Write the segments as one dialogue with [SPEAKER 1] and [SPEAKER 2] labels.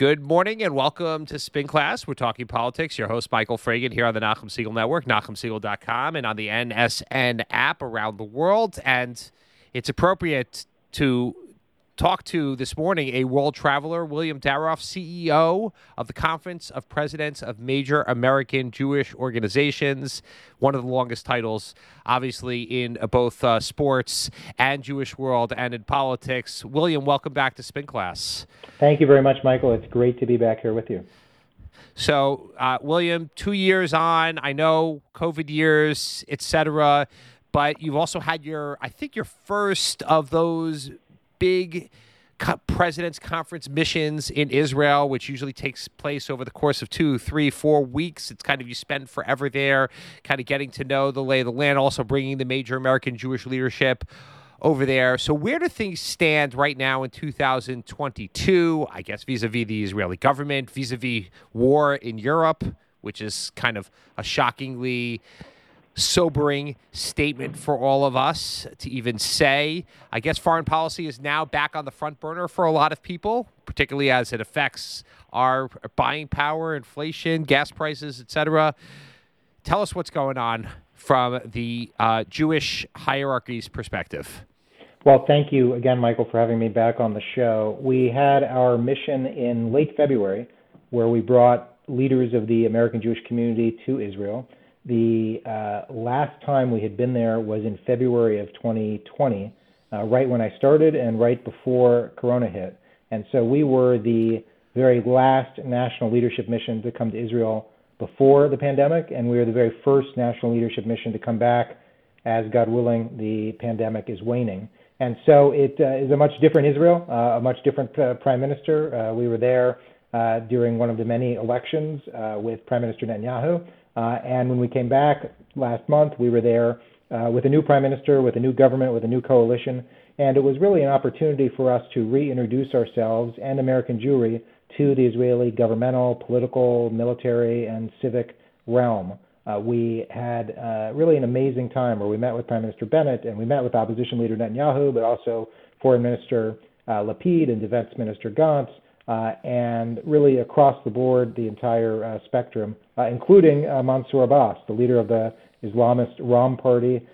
[SPEAKER 1] Good morning and welcome to Spin Class. We're talking politics. Your host, Michael Fragin, here on the Nachum Segal Network, NachumSegal.com, and on the NSN app around the world. And it's appropriate to talked to this morning a world traveler, William Daroff, CEO of the Conference of Presidents of Major American Jewish Organizations, one of the longest titles, obviously, in both uh, sports and Jewish world and in politics. William, welcome back to Spin Class.
[SPEAKER 2] Thank you very much, Michael. It's great to be back here with you.
[SPEAKER 1] So, uh, William, two years on, I know COVID years, etc., but you've also had your, I think, your first of those big president's conference missions in Israel, which usually takes place over the course of two, three, four weeks. It's kind of you spend forever there, kind of getting to know the lay of the land, also bringing the major American Jewish leadership over there. So, where do things stand right now in 2022? I guess vis a vis the Israeli government, vis a vis war in Europe, which is kind of a shockingly sobering statement for all of us to even say. I guess foreign policy is now back on the front burner for a lot of people, particularly as it affects our buying power, inflation, gas prices, etc. Tell us what's going on from the uh, Jewish hierarchy's perspective.
[SPEAKER 2] Well, thank you again, Michael, for having me back on the show. We had our mission in late February where we brought leaders of the American Jewish community to Israel. The uh, last time we had been there was in February of 2020, uh, right when I started and right before Corona hit. And so we were the very last national leadership mission to come to Israel before the pandemic, and we were the very first national leadership mission to come back as, God willing, the pandemic is waning. And so it uh, is a much different Israel, uh, a much different uh, prime minister. Uh, we were there uh, during one of the many elections uh, with Prime Minister Netanyahu. Uh, and when we came back last month, we were there uh, with a new prime minister, with a new government, with a new coalition. And it was really an opportunity for us to reintroduce ourselves and American Jewry to the Israeli governmental, political, military, and civic realm. Uh, we had uh, really an amazing time where we met with Prime Minister Bennett and we met with opposition leader Netanyahu, but also Foreign Minister uh, Lapid and Defense Minister Gantz, and really across the board, the entire uh, spectrum, uh, including Mansour Abbas, the leader of the Islamist Ram Party,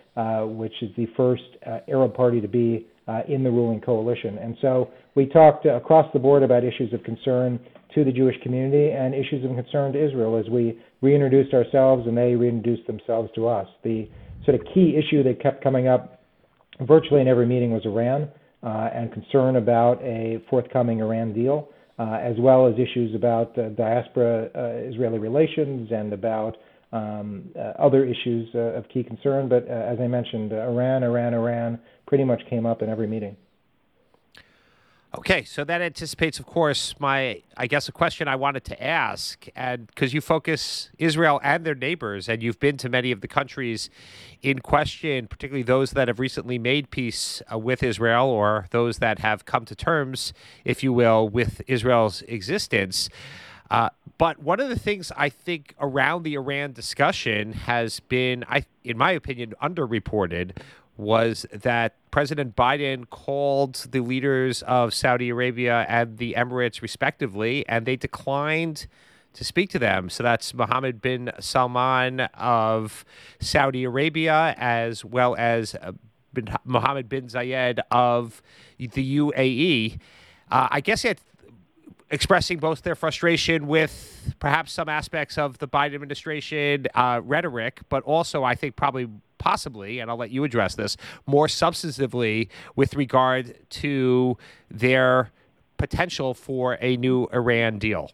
[SPEAKER 2] which is the first Arab party to be in the ruling coalition. And so we talked across the board about issues of concern to the Jewish community and issues of concern to Israel as we reintroduced ourselves and they reintroduced themselves to us. The sort of key issue that kept coming up virtually in every meeting was Iran uh, and concern about a forthcoming Iran deal uh, as well as issues about uh, diaspora uh, Israeli relations and about um, uh, other issues uh, of key concern. But as I mentioned, Iran, Iran, Iran pretty much came up in every meeting.
[SPEAKER 1] Okay, so that anticipates, of course, my I guess a question I wanted to ask, and because you focus Israel and their neighbors, and you've been to many of the countries in question, particularly those that have recently made peace uh, with Israel, or those that have come to terms, if you will, with Israel's existence. Uh, but one of the things I think around the Iran discussion has been, I, in my opinion, underreported was that President Biden called the leaders of Saudi Arabia and the Emirates, respectively, and they declined to speak to them. So that's Mohammed bin Salman of Saudi Arabia, as well as uh, bin, Mohammed bin Zayed of the UAE. Uh, I guess it expressing both their frustration with perhaps some aspects of the Biden administration uh, rhetoric, but also I think probably possibly, and I'll let you address this, more substantively with regard to their potential for a new Iran deal?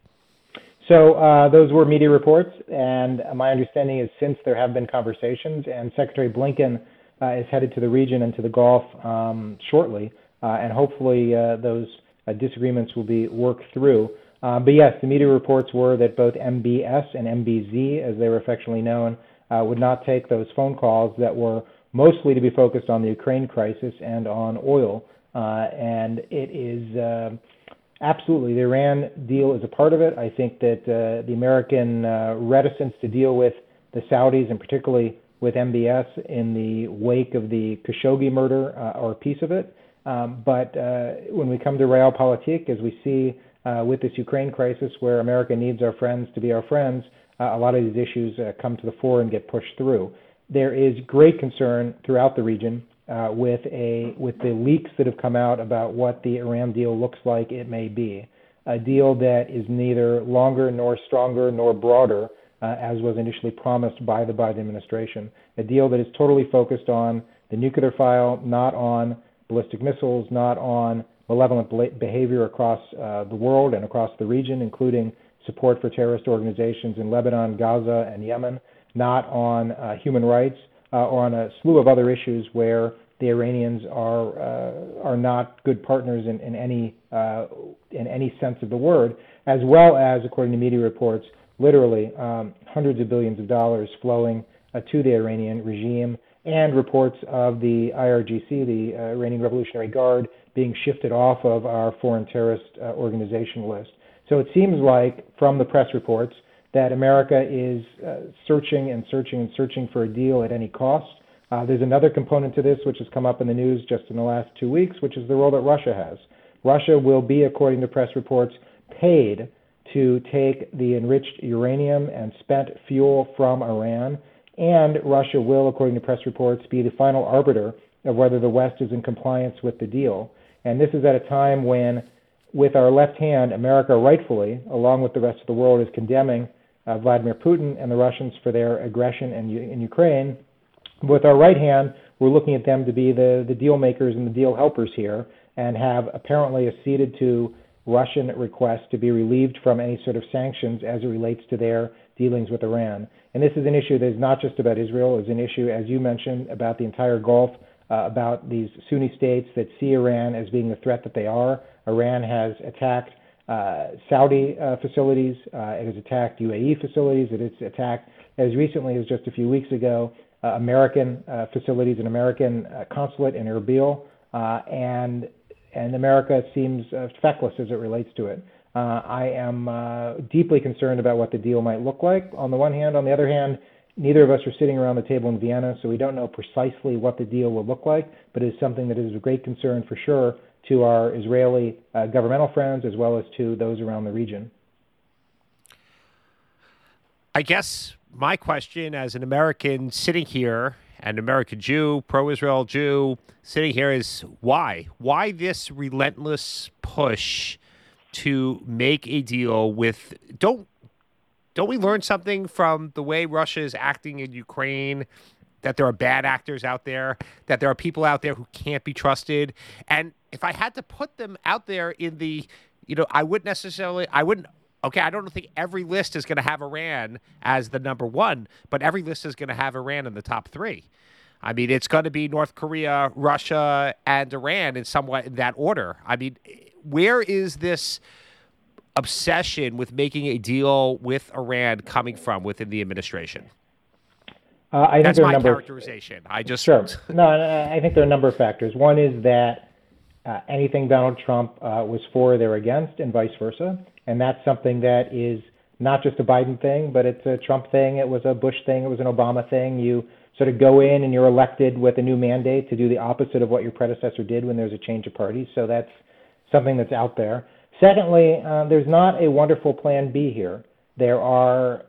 [SPEAKER 2] So uh, those were media reports, and my understanding is since there have been conversations, and Secretary Blinken uh, is headed to the region and to the Gulf um, shortly, uh, and hopefully uh, those uh, disagreements will be worked through. Uh, but yes, the media reports were that both MBS and MBZ, as they were affectionately known, uh, would not take those phone calls that were mostly to be focused on the Ukraine crisis and on oil. Uh, and it is uh, absolutely the Iran deal is a part of it. I think that uh, the American uh, reticence to deal with the Saudis and particularly with MBS in the wake of the Khashoggi murder uh, are a piece of it. Um, but when we come to realpolitik, as we see uh, with this Ukraine crisis, where America needs our friends to be our friends, uh, a lot of these issues uh, come to the fore and get pushed through. There is great concern throughout the region uh, with a with the leaks that have come out about what the Iran deal looks like it may be, a deal that is neither longer nor stronger nor broader uh, as was initially promised by the Biden administration, a deal that is totally focused on the nuclear file, not on ballistic missiles, not on malevolent behavior across uh, the world and across the region, including support for terrorist organizations in Lebanon, Gaza, and Yemen, not on uh, human rights, uh, or on a slew of other issues where the Iranians are uh, are not good partners in, in any uh, in any sense of the word, as well as, according to media reports, literally um, hundreds of billions of dollars flowing uh, to the Iranian regime, and reports of the IRGC, the uh, Iranian Revolutionary Guard, being shifted off of our foreign terrorist organization list. So it seems like, from the press reports, that America is uh, searching and searching and searching for a deal at any cost. Uh, there's another component to this which has come up in the news just in the last two weeks, which is the role that Russia has. Russia will be, according to press reports, paid to take the enriched uranium and spent fuel from Iran, and Russia will, according to press reports, be the final arbiter of whether the West is in compliance with the deal. And this is at a time when, with our left hand, America rightfully, along with the rest of the world, is condemning uh, Vladimir Putin and the Russians for their aggression in, in Ukraine. With our right hand, we're looking at them to be the, the deal makers and the deal helpers here, and have apparently acceded to Russian requests to be relieved from any sort of sanctions as it relates to their dealings with Iran. And this is an issue that is not just about Israel, it's an issue, as you mentioned, about the entire Gulf, uh, about these Sunni states that see Iran as being the threat that they are. Iran has attacked uh, Saudi uh, facilities, uh, it has attacked UAE facilities, it has attacked, as recently as just a few weeks ago, uh, American uh, facilities, an American consulate in Erbil, and and America seems uh, feckless as it relates to it. Uh, I am uh, deeply concerned about what the deal might look like. On the one hand, on the other hand, neither of us are sitting around the table in Vienna, so we don't know precisely what the deal will look like. But it is something that is of great concern for sure to our Israeli uh, governmental friends as well as to those around the region.
[SPEAKER 1] I guess my question as an American sitting here an American Jew, pro Israel Jew, sitting here is why? Why this relentless push to make a deal with don't don't we learn something from the way Russia is acting in Ukraine? That there are bad actors out there, that there are people out there who can't be trusted. And if I had to put them out there in the, you know, I wouldn't necessarily, I wouldn't okay, I don't think every list is going to have Iran as the number one, but every list is going to have Iran in the top three. I mean, it's going to be North Korea, Russia, and Iran in somewhat in that order. I mean, where is this obsession with making a deal with Iran coming from within the administration?
[SPEAKER 2] Uh, I
[SPEAKER 1] That's
[SPEAKER 2] think
[SPEAKER 1] my
[SPEAKER 2] number
[SPEAKER 1] characterization.
[SPEAKER 2] Of,
[SPEAKER 1] I just
[SPEAKER 2] sure. no, I think there are a number of factors. One is that uh, anything Donald Trump uh, was for, they're against, and vice versa. And that's something that is not just a Biden thing, but it's a Trump thing. It was a Bush thing. It was an Obama thing. You sort of go in and you're elected with a new mandate to do the opposite of what your predecessor did when there's a change of parties. So that's something that's out there. Secondly, uh, there's not a wonderful plan B here. There are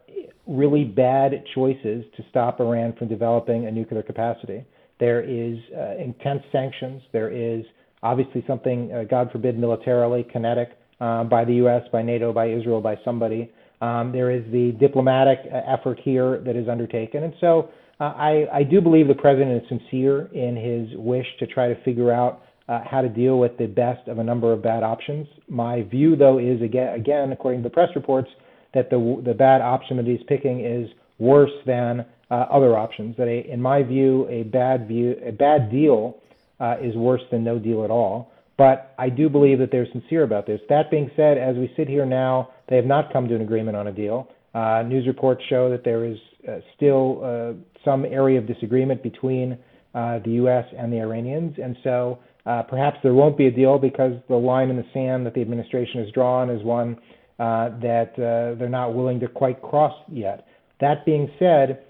[SPEAKER 2] really bad choices to stop Iran from developing a nuclear capacity. There is uh, intense sanctions. There is obviously something, uh, God forbid, militarily kinetic uh, by the U.S., by NATO, by Israel, by somebody. Um, there is the diplomatic uh, effort here that is undertaken. And so uh, I, I do believe the president is sincere in his wish to try to figure out uh, how to deal with the best of a number of bad options. My view, though, is again, again according to the press reports, that the the bad option that he's picking is worse than uh, other options. That, a, in my view, a bad view, a bad deal, uh, is worse than no deal at all. But I do believe that they're sincere about this. That being said, as we sit here now, they have not come to an agreement on a deal. Uh, news reports show that there is uh, still uh, some area of disagreement between uh, the U.S. and the Iranians, and so uh, perhaps there won't be a deal because the line in the sand that the administration has drawn is one uh, that they're not willing to quite cross yet. That being said,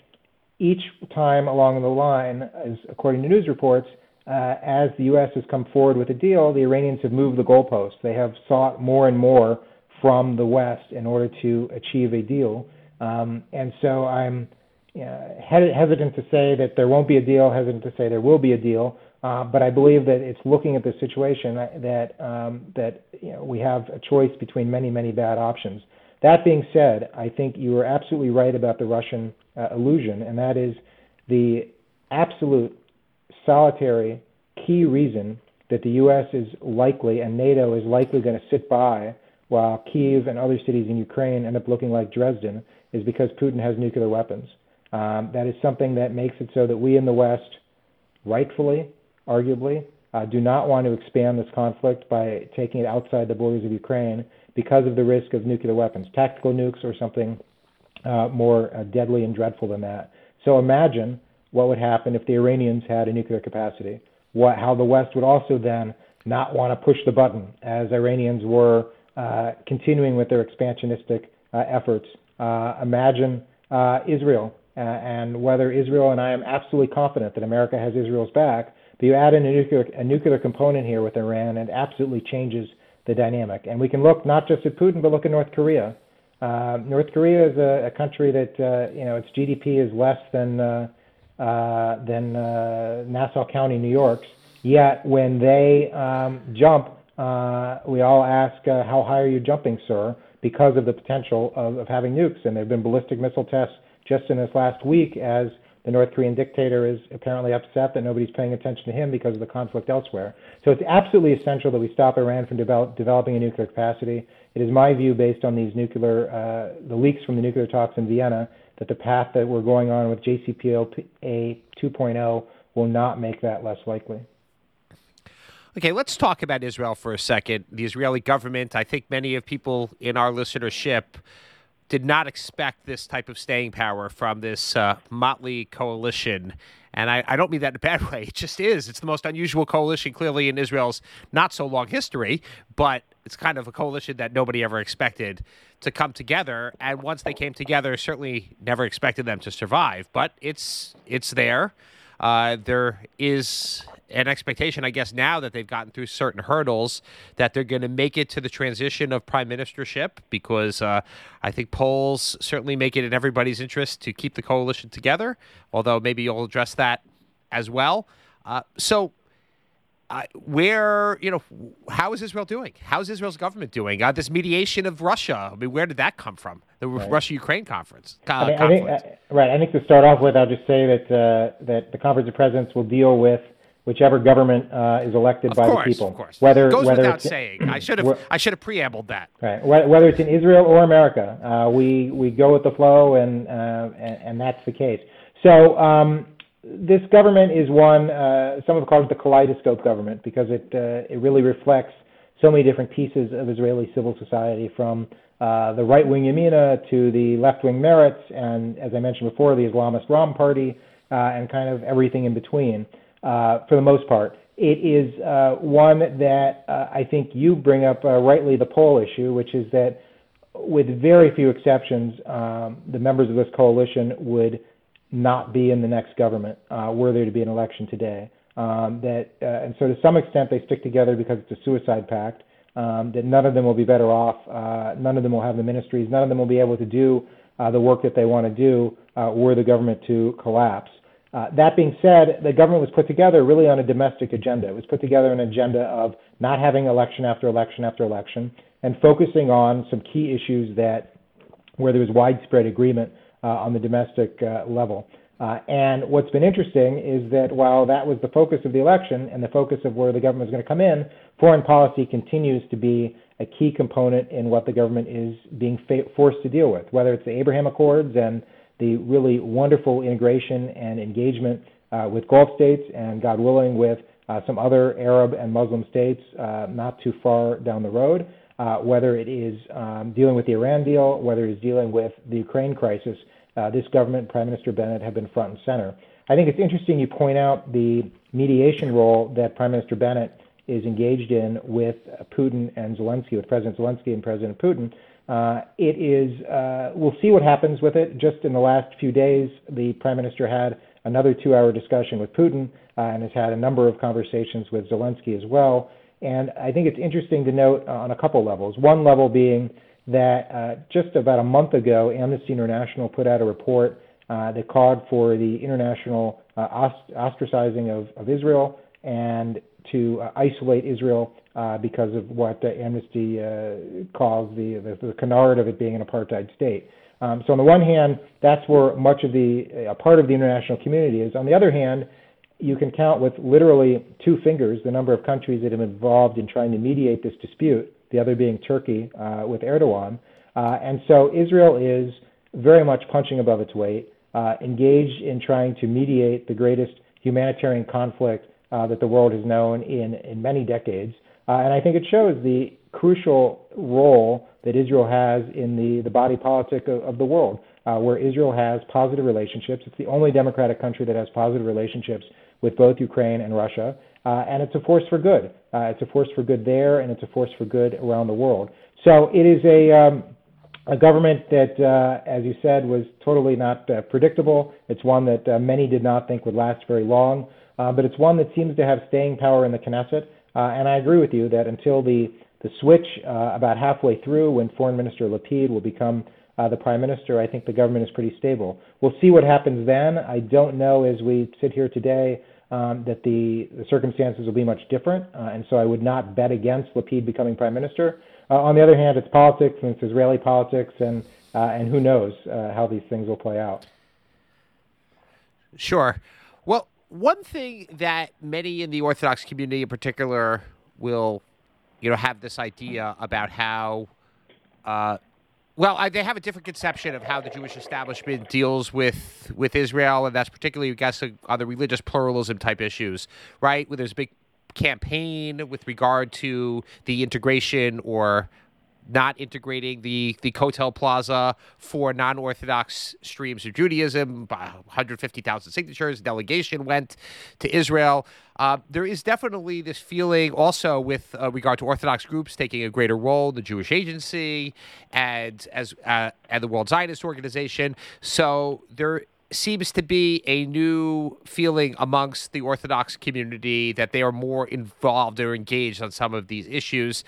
[SPEAKER 2] each time along the line, as according to news reports, uh, as the U.S. has come forward with a deal, the Iranians have moved the goalposts. They have sought more and more from the West in order to achieve a deal. Um, and so I'm uh, hesitant to say that there won't be a deal, hesitant to say there will be a deal. Uh, but I believe that it's looking at the situation that um, that you know, we have a choice between many, many bad options. That being said, I think you are absolutely right about the Russian uh, illusion, and that is the absolute solitary key reason that the U.S. is likely and NATO is likely going to sit by while Kiev and other cities in Ukraine end up looking like Dresden is because Putin has nuclear weapons. Um, that is something that makes it so that we in the West, rightfully, arguably, uh, do not want to expand this conflict by taking it outside the borders of Ukraine because of the risk of nuclear weapons, tactical nukes, or something uh, more uh, deadly and dreadful than that. So imagine what would happen if the Iranians had a nuclear capacity. What, how the West would also then not want to push the button as Iranians were uh, continuing with their expansionistic uh, efforts. Uh, imagine uh, Israel and whether Israel, and I am absolutely confident that America has Israel's back, but you add in a nuclear, a nuclear component here with Iran, and it absolutely changes the dynamic. And we can look not just at Putin, but look at North Korea. Uh, North Korea is a, a country that uh, you know its GDP is less than uh, than uh, Nassau County, New York's. Yet when they um, jump, uh, we all ask, uh, "How high are you jumping, sir?" Because of the potential of, of having nukes. And there have been ballistic missile tests just in this last week as the North Korean dictator is apparently upset that nobody's paying attention to him because of the conflict elsewhere. So it's absolutely essential that we stop Iran from develop, developing a nuclear capacity. It is my view, based on these nuclear, uh, the leaks from the nuclear talks in Vienna, that the path that we're going on with JCPOA 2.0 will not make that less likely.
[SPEAKER 1] Okay, let's talk about Israel for a second. The Israeli government, I think many of people in our listenership did not expect this type of staying power from this uh, motley coalition. And I, I, don't mean that in a bad way. It just is. It's the most unusual coalition, clearly, in Israel's not so long history, but it's kind of a coalition that nobody ever expected to come together. And once they came together, certainly never expected them to survive. But it's it's there. Uh, there is an expectation, I guess, now that they've gotten through certain hurdles, that they're going to make it to the transition of prime ministership because uh, I think polls certainly make it in everybody's interest to keep the coalition together, although maybe you'll address that as well. Uh, so, uh, where you know how is Israel doing? How is Israel's government doing? Uh, this mediation of Russia. I mean, where did that come from? The right. Russia-Ukraine conference. Uh,
[SPEAKER 2] I, mean, I think, uh, right. I think to start off with, I'll just say that uh, that the conference of presidents will deal with whichever government uh, is elected
[SPEAKER 1] of
[SPEAKER 2] by
[SPEAKER 1] course,
[SPEAKER 2] the people.
[SPEAKER 1] Of course,
[SPEAKER 2] whether
[SPEAKER 1] goes
[SPEAKER 2] whether
[SPEAKER 1] without saying. I should have I should have preambled that.
[SPEAKER 2] Right. Whether it's in Israel or America, uh, we we go with the flow, and, uh, and, and that's the case. So um, this government is one. Uh, some have called it the kaleidoscope government because it uh, it really reflects so many different pieces of Israeli civil society, from uh, the right wing Yamina to the left wing Meretz, and as I mentioned before, the Islamist Ram Party, and kind of everything in between for the most part. It is uh, one that uh, I think you bring up uh, rightly the poll issue, which is that with very few exceptions, um, the members of this coalition would not be in the next government uh, were there to be an election today. Um, that uh, and so to some extent they stick together because it's a suicide pact. Um, that none of them will be better off. Uh, none of them will have the ministries. None of them will be able to do uh, the work that they want to do uh, were the government to collapse. Uh, that being said, the government was put together really on a domestic agenda. It was put together an agenda of not having election after election after election and focusing on some key issues that where there was widespread agreement uh, on the domestic uh, level. Uh, and what's been interesting is that while that was the focus of the election and the focus of where the government is going to come in, foreign policy continues to be a key component in what the government is being fa- forced to deal with, whether it's the Abraham Accords and the really wonderful integration and engagement uh, with Gulf states and, God willing, with uh, some other Arab and Muslim states uh, not too far down the road, whether it is um, dealing with the Iran deal, whether it is dealing with the Ukraine crisis. This government, Prime Minister Bennett, have been front and center. I think it's interesting you point out the mediation role that Prime Minister Bennett is engaged in with Putin and Zelensky, with President Zelensky and President Putin. Uh, it is, uh, we'll see what happens with it. Just in the last few days, the prime minister had another two hour discussion with Putin uh, and has had a number of conversations with Zelensky as well. And I think it's interesting to note on a couple levels. One level being that uh, just about a month ago, Amnesty International put out a report uh, that called for the international uh, ostracizing of, of Israel and to uh, isolate Israel uh, because of what Amnesty calls the, the, the canard of it being an apartheid state. Um, so on the one hand, that's where much of the a part of the international community is. On the other hand, you can count with literally two fingers the number of countries that have been involved in trying to mediate this dispute. The other being Turkey uh, with Erdogan, uh, and so Israel is very much punching above its weight, uh, engaged in trying to mediate the greatest humanitarian conflict uh, that the world has known in in many decades. Uh, and I think it shows the crucial role that Israel has in the, the body politic of, of the world, uh, where Israel has positive relationships. It's the only democratic country that has positive relationships with both Ukraine and Russia, uh, and it's a force for good. Uh, it's a force for good there, and it's a force for good around the world. So it is a um, a government that, uh, as you said, was totally not uh, predictable. It's one that many did not think would last very long, uh, but it's one that seems to have staying power in the Knesset. and I agree with you that until the the switch uh, about halfway through when Foreign Minister Lapid will become uh, the prime minister, I think the government is pretty stable. We'll see what happens then. I don't know as we sit here today um, that the, the, circumstances will be much different, uh, and so I would not bet against Lapid becoming prime minister. Uh, on the other hand, it's politics and it's Israeli politics, and uh, and who knows uh, how these things will play out.
[SPEAKER 1] Sure. Well, one thing that many in the Orthodox community, in particular, will you know, have this idea about how, uh, well, I, they have a different conception of how the Jewish establishment deals with with Israel, and that's particularly, I guess, on the religious pluralism type issues, right? Where there's a big campaign with regard to the integration or not integrating the the Kotel Plaza for non-Orthodox streams of Judaism. 150,000 signatures. Delegation went to Israel. Uh, there is definitely this feeling also with uh, regard to Orthodox groups taking a greater role, the Jewish Agency and as uh, and the World Zionist Organization. So there seems to be a new feeling amongst the Orthodox community that they are more involved or engaged on some of these issues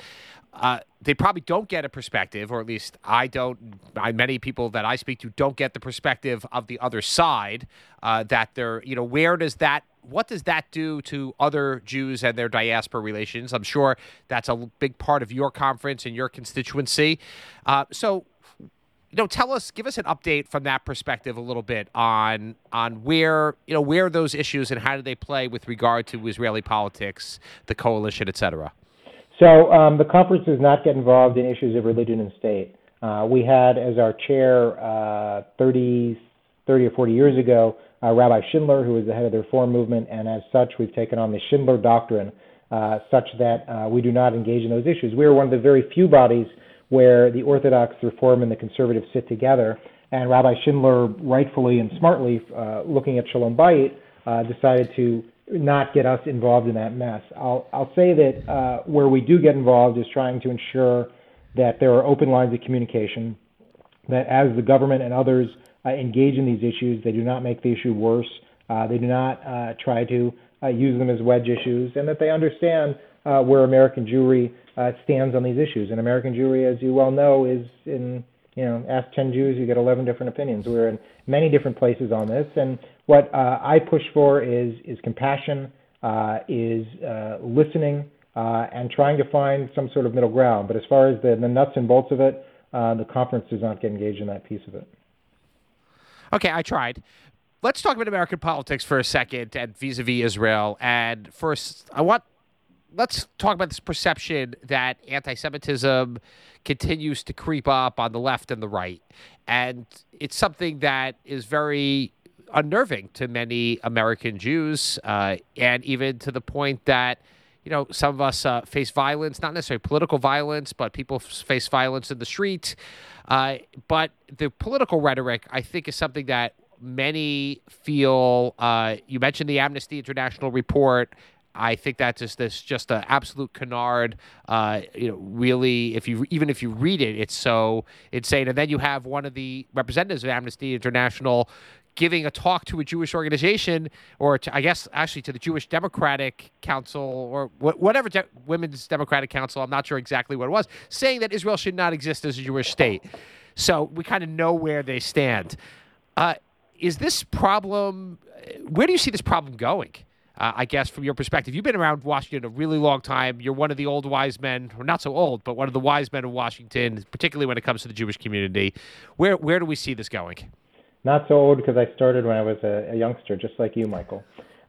[SPEAKER 1] uh, they probably don't get a perspective, or at least I don't. I, many people that I speak to don't get the perspective of the other side. Uh, that they're, you know, where does that, what does that do to other Jews and their diaspora relations? I'm sure that's a big part of your conference and your constituency. Uh, so, you know, tell us, give us an update from that perspective a little bit on on where you know where those issues and how do they play with regard to Israeli politics, the coalition, et cetera.
[SPEAKER 2] So um, the conference does not get involved in issues of religion and state. Uh, we had as our chair uh, 30, 30 or 40 years ago uh, Rabbi Schindler, who was the head of the Reform movement, and as such, we've taken on the Schindler Doctrine, uh, such that uh, we do not engage in those issues. We are one of the very few bodies where the Orthodox, the Reform, and the Conservatives sit together. And Rabbi Schindler, rightfully and smartly, uh, looking at Shalom Bayit, decided to not get us involved in that mess. I'll I'll say that uh, where we do get involved is trying to ensure that there are open lines of communication. That as the government and others uh, engage in these issues, they do not make the issue worse. Uh, they do not uh, try to uh, use them as wedge issues, and that they understand uh, where American Jewry stands on these issues. And American Jewry, as you well know, is in you know, ask 10 Jews, you get 11 different opinions. We're in many different places on this. And what uh, I push for is, is compassion, uh, is uh, listening, and trying to find some sort of middle ground. But as far as the, the nuts and bolts of it, the conference does not get engaged in that piece of it.
[SPEAKER 1] Okay, I tried. Let's talk about American politics for a second and vis a vis Israel. And first, I want let's talk about this perception that anti-Semitism continues to creep up on the left and the right, and it's something that is very unnerving to many American Jews, uh, and even to the point that you know some of us uh, face violence, not necessarily political violence, but people face violence in the street. Uh, but the political rhetoric, I think, is something that many feel. Uh, you mentioned the Amnesty International report I think that's just this just an absolute canard. Uh, you know, really, if you even if you read it, it's so insane. And then you have one of the representatives of Amnesty International giving a talk to a Jewish organization, or to, I guess actually to the Jewish Democratic Council or wh- whatever de- Women's Democratic Council. I'm not sure exactly what it was, saying that Israel should not exist as a Jewish state. So we kind of know where they stand. Uh, is this problem? Where do you see this problem going? Uh, I guess from your perspective, you've been around Washington a really long time. You're one of the old wise men, or not so old, but one of the wise men of Washington, particularly when it comes to the Jewish community. Where where do we see this going?
[SPEAKER 2] Not so old because I started when I was a, a youngster, just like you, Michael.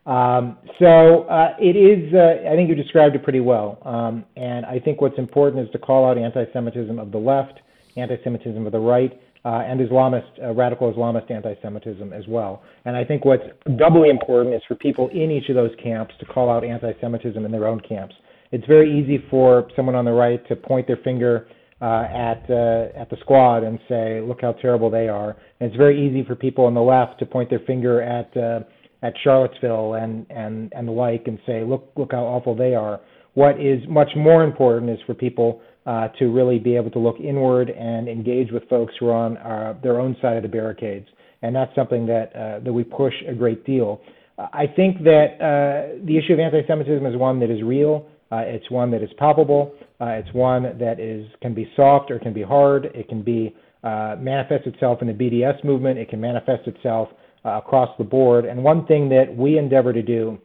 [SPEAKER 2] Um, so uh, it is. Uh, I think you described it pretty well. Um, and I think what's important is to call out anti-Semitism of the left, anti-Semitism of the right, uh, and Islamist, uh, radical Islamist anti-Semitism as well. And I think what's doubly important is for people in each of those camps to call out anti-Semitism in their own camps. It's very easy for someone on the right to point their finger uh, at uh, at the squad and say, "Look how terrible they are." And it's very easy for people on the left to point their finger at uh, at Charlottesville and and and the like and say, "Look look how awful they are." What is much more important is for people uh, to really be able to look inward and engage with folks who are on uh, their own side of the barricades. And that's something that uh, that we push a great deal. I think that uh, the issue of anti-Semitism is one that is real. Uh, it's one that is palpable. Uh, it's one that is can be soft or can be hard. It can be manifest itself in the BDS movement. It can manifest itself across the board. And one thing that we endeavor to do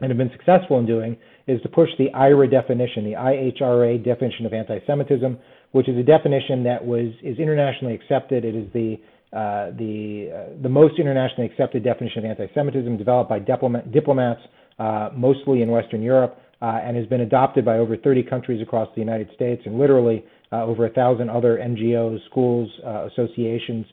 [SPEAKER 2] and have been successful in doing is to push the IHRA definition, the IHRA definition of anti-Semitism, which is a definition that was is internationally accepted. It is the uh, the uh, the most internationally accepted definition of anti-Semitism, developed by diplomat, diplomats uh, mostly in Western Europe, uh, and has been adopted by over 30 countries across the United States, and literally uh, over a thousand other NGOs, schools, uh, associations,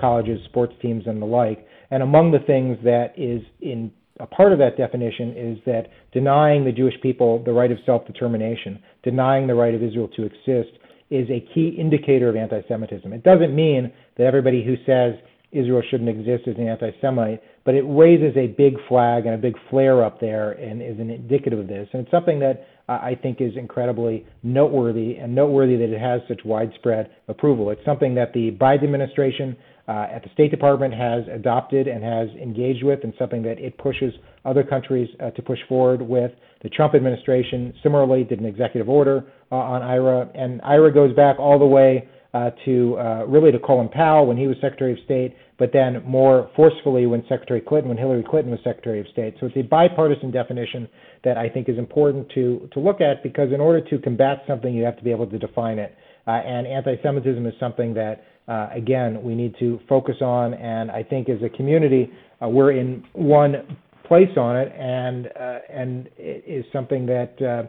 [SPEAKER 2] colleges, sports teams, and the like. And among the things that is in a part of that definition is that denying the Jewish people the right of self determination, denying the right of Israel to exist, is a key indicator of anti Semitism. It doesn't mean that everybody who says Israel shouldn't exist as an anti Semite, but it raises a big flag and a big flare up there and is an indicative of this. And it's something that I think is incredibly noteworthy and noteworthy that it has such widespread approval. It's something that the Biden administration uh, at the State Department has adopted and has engaged with, and something that it pushes other countries uh, to push forward with. The Trump administration similarly did an executive order uh, on IHRA, and IHRA goes back all the way uh, to uh, really to Colin Powell when he was Secretary of State, but then more forcefully when Secretary Clinton, when Hillary Clinton was Secretary of State. So it's a bipartisan definition that I think is important to to look at because in order to combat something, you have to be able to define it. Uh, and anti-Semitism is something that uh, again, we need to focus on. And I think as a community, uh, we're in one place on it, and uh, and it is something that uh,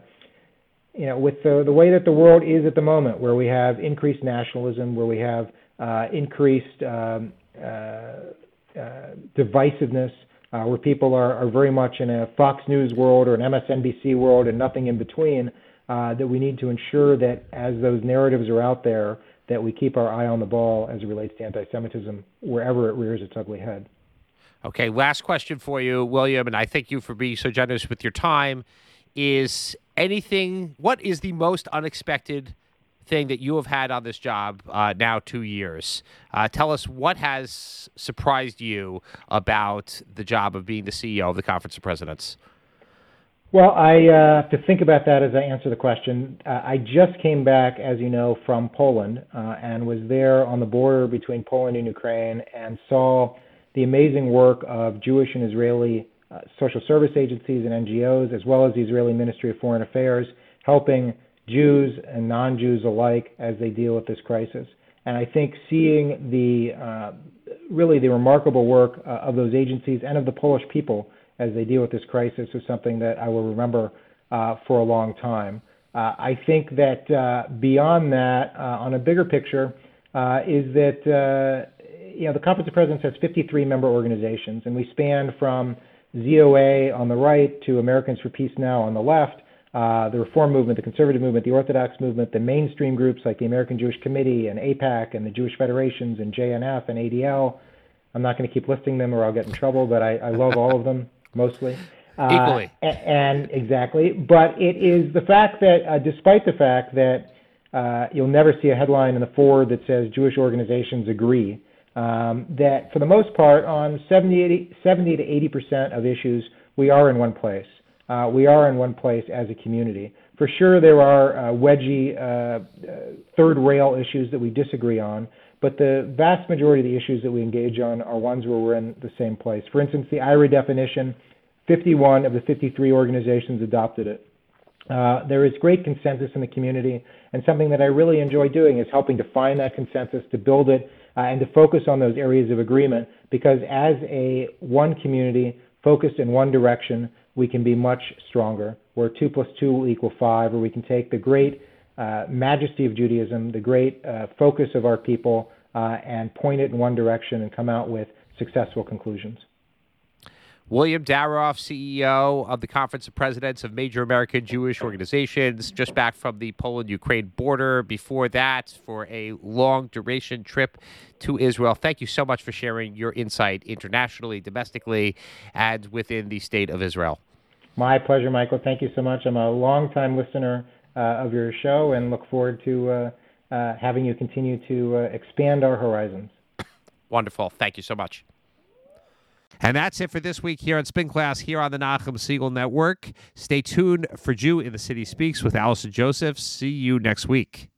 [SPEAKER 2] you know, with the, the way that the world is at the moment, where we have increased nationalism, where we have uh, increased um, Uh, uh, divisiveness, uh, where people are, are very much in a Fox News world or an MSNBC world and nothing in between. that we need to ensure that as those narratives are out there, that we keep our eye on the ball as it relates to anti-Semitism wherever it rears its ugly head.
[SPEAKER 1] Okay, last question for you, William, and I thank you for being so generous with your time. Is anything? What is the most unexpected thing that you have had on this job uh, now two years? Uh, tell us what has surprised you about the job of being the CEO of the Conference of Presidents.
[SPEAKER 2] Well, I uh, have to think about that as I answer the question. Uh, I just came back, as you know, from Poland uh, and was there on the border between Poland and Ukraine and saw the amazing work of Jewish and Israeli uh, social service agencies and NGOs, as well as the Israeli Ministry of Foreign Affairs, helping Jews and non Jews alike as they deal with this crisis. And I think seeing the uh, really the remarkable work uh, of those agencies and of the Polish people as they deal with this crisis is something that I will remember uh, for a long time. Uh, I think that uh, beyond that, uh, on a bigger picture, uh, is that uh, you know the Conference of Presidents has 53 member organizations, and we span from ZOA on the right to Americans for Peace Now on the left, the Reform Movement, the Conservative Movement, the Orthodox Movement, the mainstream groups like the American Jewish Committee and AIPAC and the Jewish Federations and JNF and ADL. I'm not going to keep listing them or I'll get in trouble, but I, I love all of them mostly.
[SPEAKER 1] Uh, Equally.
[SPEAKER 2] And, exactly. But it is the fact that, uh, despite the fact that uh, you'll never see a headline in the Forward that says Jewish organizations agree, um, that for the most part, on 70, 80, 70 to 80 percent of issues, we are in one place. Uh, we are in one place as a community. For sure, there are uh, wedgy uh, uh, third rail issues that we disagree on, but the vast majority of the issues that we engage on are ones where we're in the same place. For instance, the IHRA definition, 51 of the 53 organizations adopted it. Uh, there is great consensus in the community, and something that I really enjoy doing is helping to find that consensus, to build it, uh, and to focus on those areas of agreement. Because as a one community focused in one direction, we can be much stronger. Where two plus two will equal five, or we can take the great uh, majesty of Judaism, the great uh, focus of our people, uh, and point it in one direction and come out with successful conclusions.
[SPEAKER 1] William Daroff, CEO of the Conference of Presidents of Major American Jewish Organizations, just back from the Poland Ukraine border. Before that, for a long duration trip to Israel. Thank you so much for sharing your insight internationally, domestically, and within the state of Israel.
[SPEAKER 2] My pleasure, Michael. Thank you so much. I'm a longtime listener uh, of your show and look forward to uh, uh, having you continue to uh, expand our horizons.
[SPEAKER 1] Wonderful. Thank you so much. And that's it for this week here on Spin Class here on the Nachum Segal Network. Stay tuned for Jew in the City Speaks with Allison Joseph. See you next week.